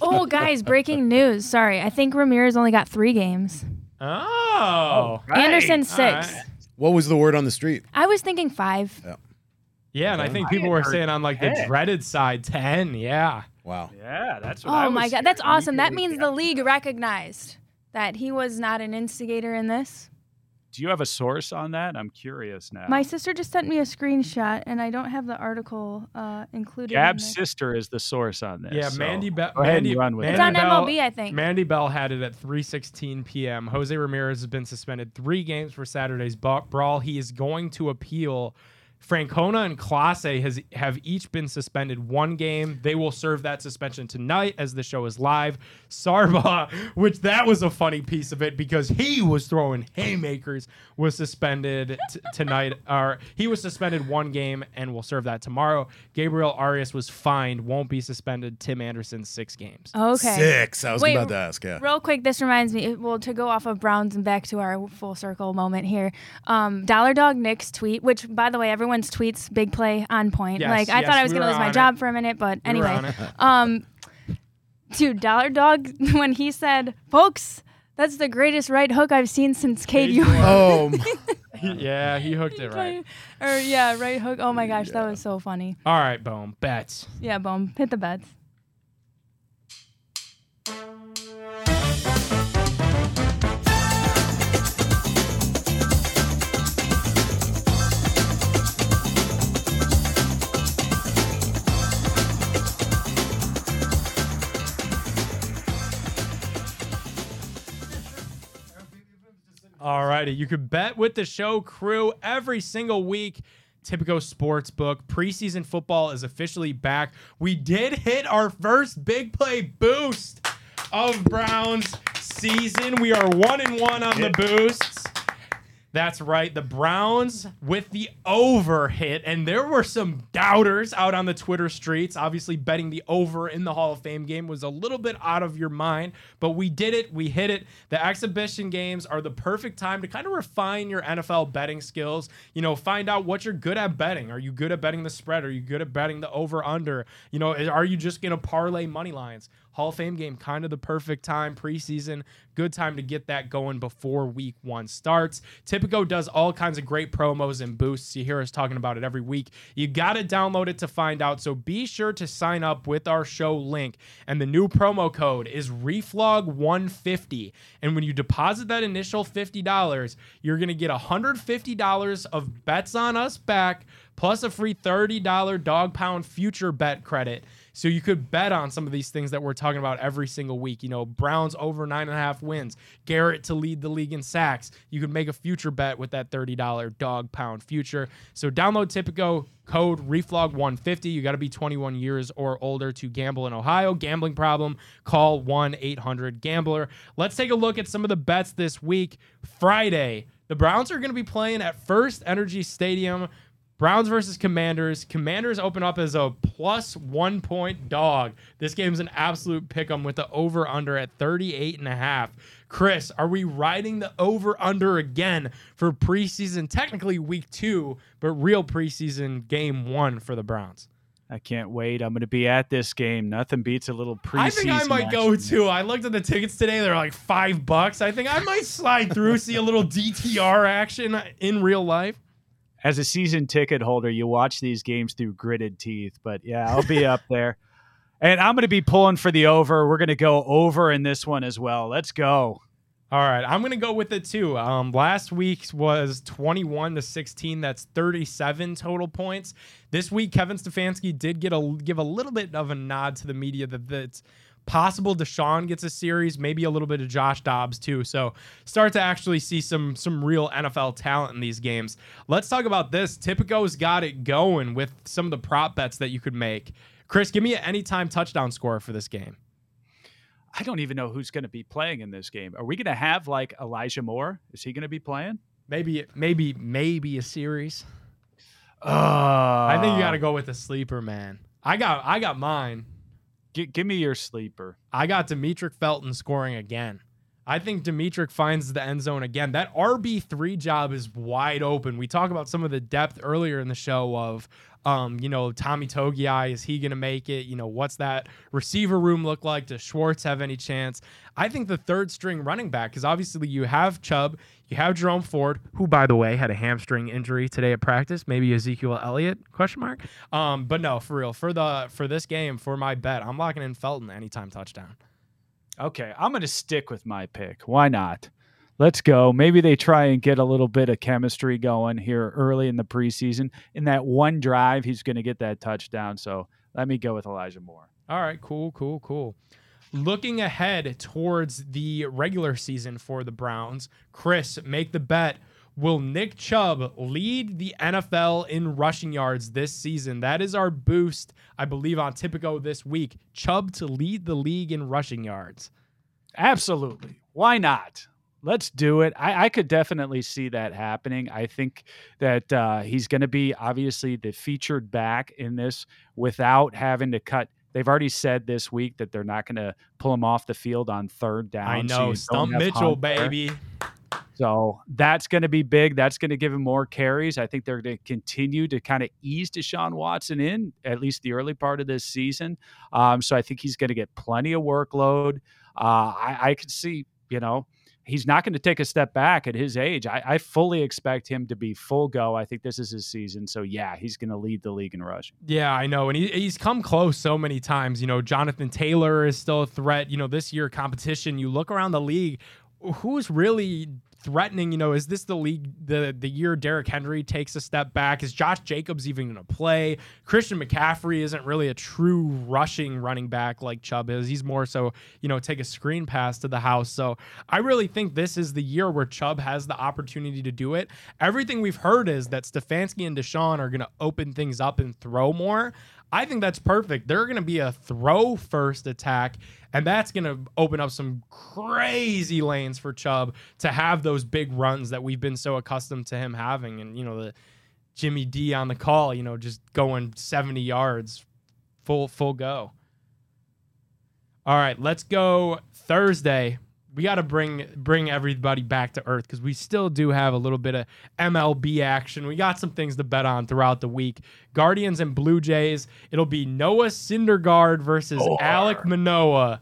Oh, guys, breaking news. Sorry, I think Ramirez only got three games. oh, Anderson six. right. What was the word on the street? I was thinking five. yeah, Yeah, and I think people were saying on like the dreaded side ten. Yeah, Wow. yeah, that's what. Oh I Oh my god, that's awesome. That means the league recognized that he was not an instigator in this. Do you have a source on that? I'm curious now. My sister just sent me a screenshot, and I don't have the article uh, included. in Gab's this. sister is the source on this. Yeah, so Mandy Bell. Go ahead Mandy, and run with It's it. on Mandy MLB, I think. Mandy Bell had it at 3:16 p.m. Jose Ramirez has been suspended three games for Saturday's bu- brawl. He is going to appeal. Francona and Classe has have each been suspended one game. They will serve that suspension tonight as the show is live. Sarba, which that was a funny piece of it because he was throwing haymakers, was suspended t- tonight. Or he was suspended one game and will serve that tomorrow. Gabriel Arias was fined, won't be suspended. Tim Anderson six games. Okay. Six. I was Wait, about to ask. Yeah. Real quick, this reminds me. Well, to go off of Browns and back to our full circle moment here, um, Dollar Dog Nick's tweet, which by the way, everyone's tweets big play on point. Yes, like I yes, thought I was we gonna lose my on job for a minute, but We anyway, um, dude, Dollar Dog when he said, "Folks, that's the greatest right hook I've seen since Cade Cade Oh, yeah, he hooked it right. or yeah, right hook. Oh my gosh, that was so funny. All right, boom. Bets. Yeah, boom, hit the bets. Righty. You could bet with the show crew every single week. Tipico Sportsbook. Preseason football is officially back. We did hit our first big play boost of Browns season. We are one and one on the boosts. That's right. The Browns with the over hit. And there were some doubters out on the Twitter streets. Obviously, betting the over in the Hall of Fame game was a little bit out of your mind, but we did it. We hit it. The exhibition games are the perfect time to kind of refine your NFL betting skills. You know, find out what you're good at betting. Are you good at betting the spread? Are you good at betting the over under? You know, are you just going to parlay money lines? Hall of Fame game, kind of the perfect time, preseason, good time to get that going before week one starts. Tipico does all kinds of great promos and boosts. You hear us talking about it every week. You got to download it to find out. So be sure to sign up with our show link. And the new promo code is REFLOG150. And when you deposit that initial $50, you're going to get $150 of bets on us back plus a free $30 dog pound future bet credit. So you could bet on some of these things that we're talking about every single week. You know, Browns over nine and a half wins, Garrett to lead the league in sacks. You could make a future bet with that $30 dog pound future. So download Tipico code reflog150. You got to be 21 years or older to gamble in Ohio. Gambling problem, call 1 800 Gambler. Let's take a look at some of the bets this week. Friday, the Browns are going to be playing at First Energy Stadium. Browns versus Commanders. Commanders open up as a plus one point dog. This game's an absolute pick 'em with the over under at 38 and a half. Chris, are we riding the over under again for preseason? Technically week two, but real preseason game one for the Browns. I can't wait. I'm going to be at this game. Nothing beats a little preseason. I think I might go action. too. I looked at the tickets today; they're like five bucks. I think I might slide through, see a little DTR action in real life. As a season ticket holder, you watch these games through gritted teeth. But yeah, I'll be up there. And I'm going to be pulling for the over. We're going to go over in this one as well. Let's go. All right, I'm gonna go with it too. Um, last week's was 21 to 16. That's 37 total points. This week, Kevin Stefanski did get a give a little bit of a nod to the media that that's possible Deshaun gets a series, maybe a little bit of Josh Dobbs too. So start to actually see some some real NFL talent in these games. Let's talk about this. Tipico's got it going with some of the prop bets that you could make. Chris, give me an anytime touchdown score for this game. I don't even know who's going to be playing in this game. Are we going to have like Elijah Moore? Is he going to be playing? Maybe maybe maybe a series. Uh, I think you got to go with the sleeper, man. I got I got mine. G- give me your sleeper. I got Demetric Felton scoring again. I think Demetric finds the end zone again. That RB3 job is wide open. We talk about some of the depth earlier in the show of um, you know, Tommy Togiai, is he going to make it? You know, what's that receiver room look like? Does Schwartz have any chance? I think the third string running back, because obviously you have Chubb, you have Jerome Ford, who, by the way, had a hamstring injury today at practice. Maybe Ezekiel Elliott? Question mark. Um, but no, for real, for the for this game, for my bet, I'm locking in Felton anytime touchdown. Okay, I'm going to stick with my pick. Why not? let's go. Maybe they try and get a little bit of chemistry going here early in the preseason. In that one drive, he's going to get that touchdown. So let me go with Elijah Moore. All right, cool, cool, cool. Looking ahead towards the regular season for the Browns, Chris, make the bet. Will Nick Chubb lead the NFL in rushing yards this season? That is our boost, I believe, on Tipico this week. Chubb to lead the league in rushing yards. Absolutely. Why not? Let's do it. I, I could definitely see that happening. I think that uh, he's going to be obviously the featured back in this without having to cut. They've already said this week that they're not going to pull him off the field on third down. I know, don't Stump Mitchell, Hunt there. baby. So that's going to be big. That's going to give him more carries. I think they're going to continue to kind of ease Deshaun Watson in at least the early part of this season. Um, so I think he's going to get plenty of workload. Uh, I, I could see, you know, he's not going to take a step back at his age. I, I fully expect him to be full go. I think this is his season. So yeah, he's going to lead the league in rushing. Yeah, I know. And he, he's come close so many times. You know, Jonathan Taylor is still a threat. You know, this year competition, you look around the league, who's really threatening? You know, is this the league, the, the year Derrick Henry takes a step back? Is Josh Jacobs even going to play? Christian McCaffrey isn't really a true rushing running back like Chubb is. He's more so, you know, take a screen pass to the house. So I really think this is the year where Chubb has the opportunity to do it. Everything we've heard is that Stefanski and Deshaun are going to open things up and throw more. I think that's perfect. They're going to be a throw first attack, and that's going to open up some crazy lanes for Chubb to have those big runs that we've been so accustomed to him having. And, you know, the Jimmy D on the call, you know, just going 70 yards full full go. All right, let's go Thursday. We got to bring bring everybody back to earth because we still do have a little bit of MLB action. We got some things to bet on throughout the week. Guardians and Blue Jays. It'll be Noah Syndergaard versus Alek Manoah.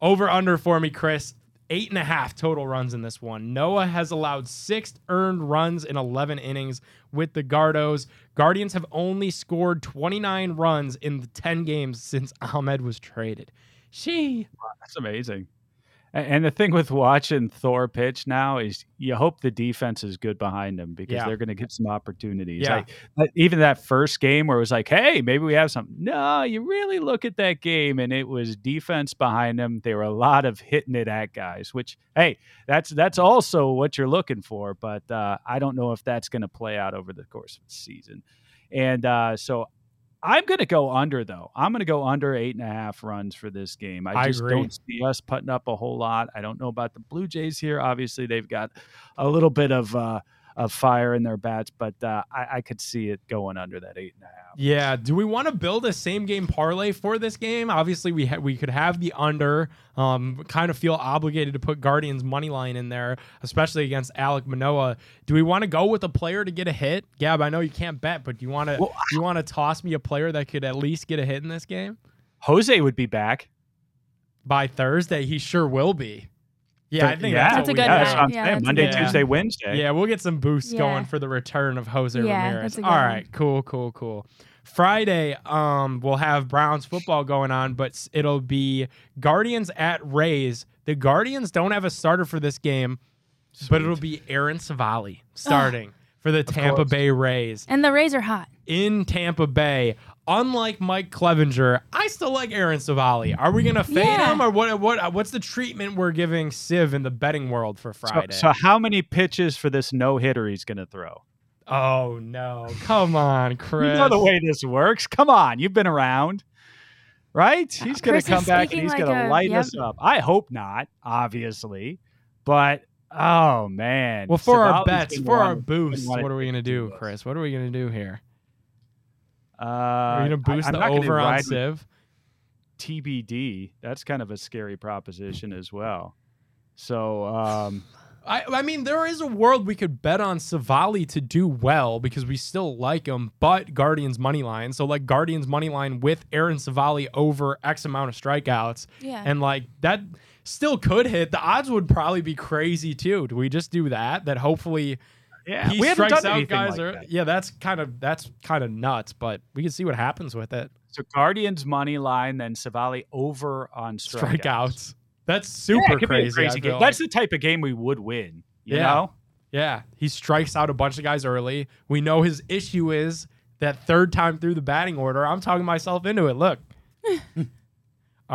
Over under for me, Chris. Eight and a half total runs in this one. Noah has allowed six earned runs in 11 innings with the Gardos. Guardians have only scored 29 runs in the 10 games since Amed was traded. She. That's amazing. And the thing with watching Thor pitch now is you hope the defense is good behind him because Yeah. they're going to get some opportunities. Yeah. Like, even that first game where it was like, hey, maybe we have something. No, you really look at that game and it was defense behind them. There were a lot of hitting it at guys, which hey, that's that's also what you're looking for. But uh, I don't know if that's going to play out over the course of the season. And uh, so I'm going to go under though. I'm going to go under eight and a half runs for this game. I, I just agree. don't see us putting up a whole lot. I don't know about the Blue Jays here. Obviously, they've got a little bit of uh, of fire in their bats, but uh, I, I could see it going under that eight and a half. Yeah. Do we want to build a same game parlay for this game? Obviously, we ha- we could have the under. Um, kind of feel obligated to put Guardians money line in there, especially against Alek Manoah. Do we want to go with a player to get a hit? Gab, I know you can't bet, but do you want to Well, you want to toss me a player that could at least get a hit in this game Jose would be back. by Thursday? He sure will be. Yeah, I think yeah, that's, That's a good do. Yeah, that's what I'm Yeah, saying. Monday, good. Tuesday, Wednesday. Yeah, we'll get some boosts Yeah. going for the return of Jose Yeah, Ramirez. that's a good All one. right, cool, cool, cool. Friday, um, we'll have Browns football going on, but it'll be Guardians at Rays. The Guardians don't have a starter for this game, but it'll be Aaron Civale starting for the Tampa course. Bay Rays And the Rays are hot. in Tampa Bay. Unlike Mike Clevinger, I still like Aaron Civale. Are we gonna fade Yeah. him, or what? What? What's the treatment we're giving Civ in the betting world for Friday? so how many pitches for this no hitter he's going to throw? Oh no! Come on, Chris. You know the way this works. Come on, you've been around, right? Uh, he's going Chris to come back and he's like going to a- light yep. us up. I hope not, obviously, but oh man. Well, for our Civale's been been for our wanting- boost, what are we gonna do. Chris? What are we gonna do here? Uh, Are we gonna boost I, the over on ride Civ? TBD. That's kind of a scary proposition as well. So, um, I, I mean, there is a world we could bet on Civale to do well because we still like him, but Guardians money line. So like Guardians money line with Aaron Civale over X amount of strikeouts, Yeah. and like that still could hit. The odds would probably be crazy too. Do we just do that? That hopefully yeah, he we haven't strikes done out anything guys. like are, that. yeah, that's kind of that's kind of nuts, but we can see what happens with it. So Guardians money line, then Civale over on strikeouts. Strikeouts. That's super it could be a crazy. Crazy game. like. That's the type of game we would win. You Yeah. know? Yeah, he strikes out a bunch of guys early. We know his issue is that third time through the batting order. I'm talking myself into it. Look. All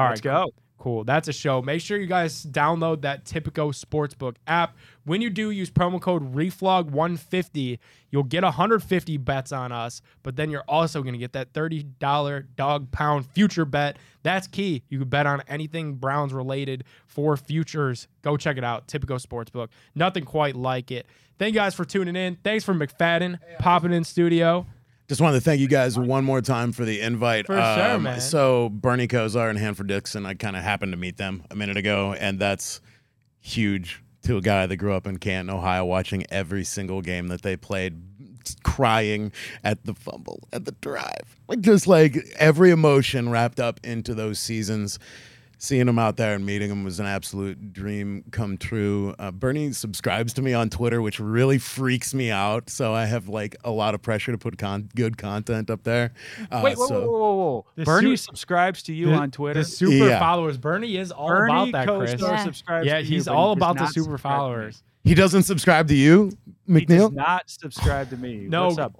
right, Let's go. Cool. That's a show. Make sure you guys download that Tipico Sportsbook app. When you do, use promo code REFLOG150. You'll get 150 bets on us, but then you're also going to get that $30 dog pound future bet. That's key. You can bet on anything Browns related for futures. Go check it out. Tipico Sportsbook. Nothing quite like it. Thank you guys for tuning in. Thanks for McFadden popping in studio. Just wanted to thank you guys one more time for the invite. Um, For sure, man. So Bernie Kosar and Hanford Dixon, I kind of happened to meet them a minute ago, and that's huge to a guy that grew up in Canton, Ohio, watching every single game that they played, crying at the fumble, at the drive, like just like every emotion wrapped up into those seasons. Seeing him out there and meeting him was an absolute dream come true. Uh, Bernie subscribes to me on Twitter, which really freaks me out. So I have like a lot of pressure to put con- good content up there. Uh, Wait, whoa, so- whoa, whoa, whoa. The Bernie su- subscribes to you The- on Twitter. The super Yeah. followers. Bernie is all Bernie about that, Chris. Yeah. subscribes Yeah, to you, he's but all about the super subscribe followers. He doesn't subscribe to you, He does McNeil? not subscribe to me. No, What's up?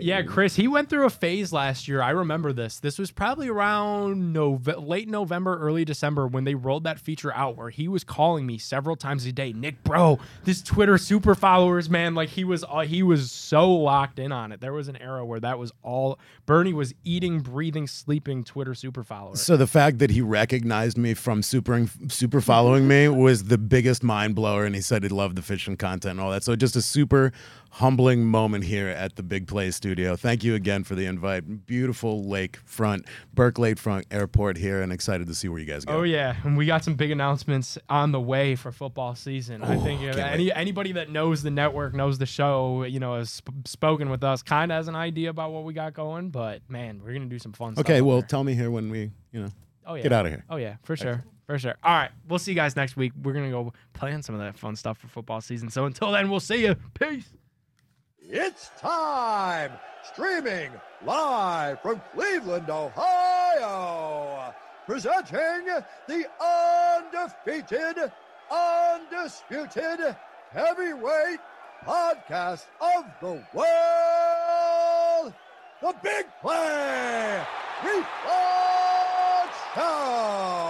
yeah, Chris. He went through a phase last year. I remember this. This was probably around Nove- late November, early December when they rolled that feature out, where he was calling me several times a day. Nick, bro, this Twitter super followers, man. Like he was, uh, he was so locked in on it. There was an era where that was all. Bernie was eating, breathing, sleeping Twitter super followers. So the fact that he recognized me from super super following me was the biggest mind blower, and he said he loved the fishing content and all that. So just a super humbling moment here at the Big Play Studio. Thank you again for the invite. Beautiful lakefront, Burke Lakefront Airport here, and excited to see where you guys go. Oh yeah, and we got some big announcements on the way for football season. I think uh, can't any anybody that knows the network, knows the show, you know, has sp- spoken with us, kind of has an idea about what we got going. But man, we're gonna do some fun stuff. Okay, well, there. tell me here when we, you know, oh yeah, get out of here. Oh yeah, for sure, for sure. All right, we'll see you guys next week. We're gonna go plan some of that fun stuff for football season. So until then, we'll see you. Peace. It's time! Streaming live from Cleveland, Ohio! Presenting the undefeated, undisputed heavyweight podcast of the world, The Big Play Reflog Show!